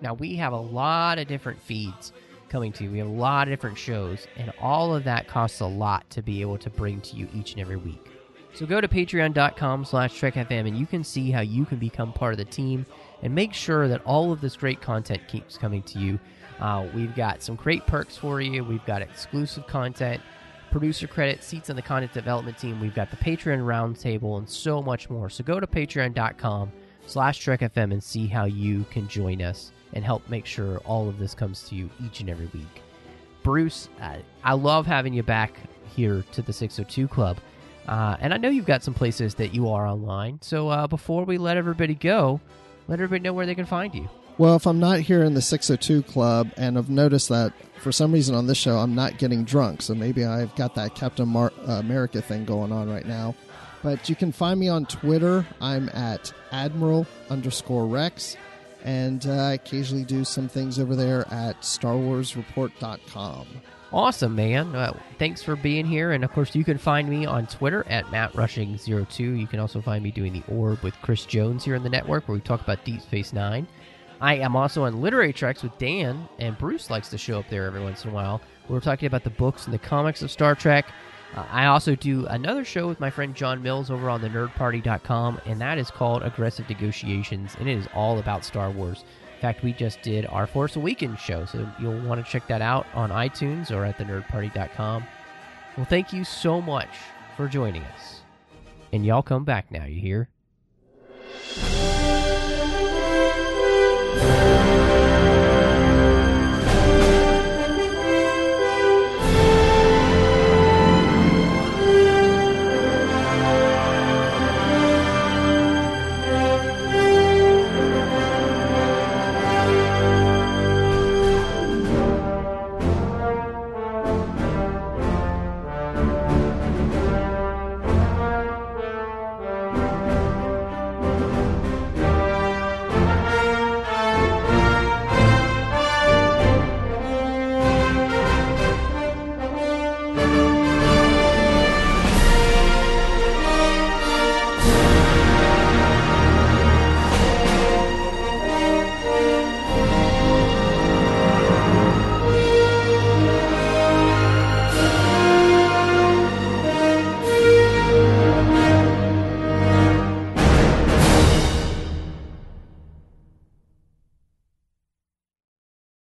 Now, we have a lot of different feeds coming to you. We have a lot of different shows, and all of that costs a lot to be able to bring to you each and every week. So go to patreon.com slash trekfm and you can see how you can become part of the team and make sure that all of this great content keeps coming to you. Uh, we've got some great perks for you. We've got exclusive content, producer credit, seats on the content development team. We've got the Patreon roundtable and so much more. So go to patreon.com slash trekfm and see how you can join us and help make sure all of this comes to you each and every week. Bruce, uh, I love having you back here to the 602 Club. Uh, and I know you've got some places that you are online. So uh, before we let everybody go, let everybody know where they can find you. Well, if I'm not here in the 602 club and I've noticed that for some reason on this show I'm not getting drunk, so maybe I've got that Captain Mar- uh, America thing going on right now. But you can find me on Twitter. I'm at Admiral underscore Rex. And uh, I occasionally do some things over there at StarWarsReport.com. Awesome, man. Uh, thanks for being here. And of course, you can find me on Twitter at MattRushing02. You can also find me doing the Orb with Chris Jones here in the network where we talk about Deep Space Nine. I am also on Literary Treks with Dan, and Bruce likes to show up there every once in a while. We're talking about the books and the comics of Star Trek. Uh, I also do another show with my friend John Mills over on the nerdparty.com, and that is called Aggressive Negotiations, and it is all about Star Wars. In fact, we just did our Force Awakens show, so you'll want to check that out on iTunes or at thenerdparty.com. Well, thank you so much for joining us. And y'all come back now, you hear?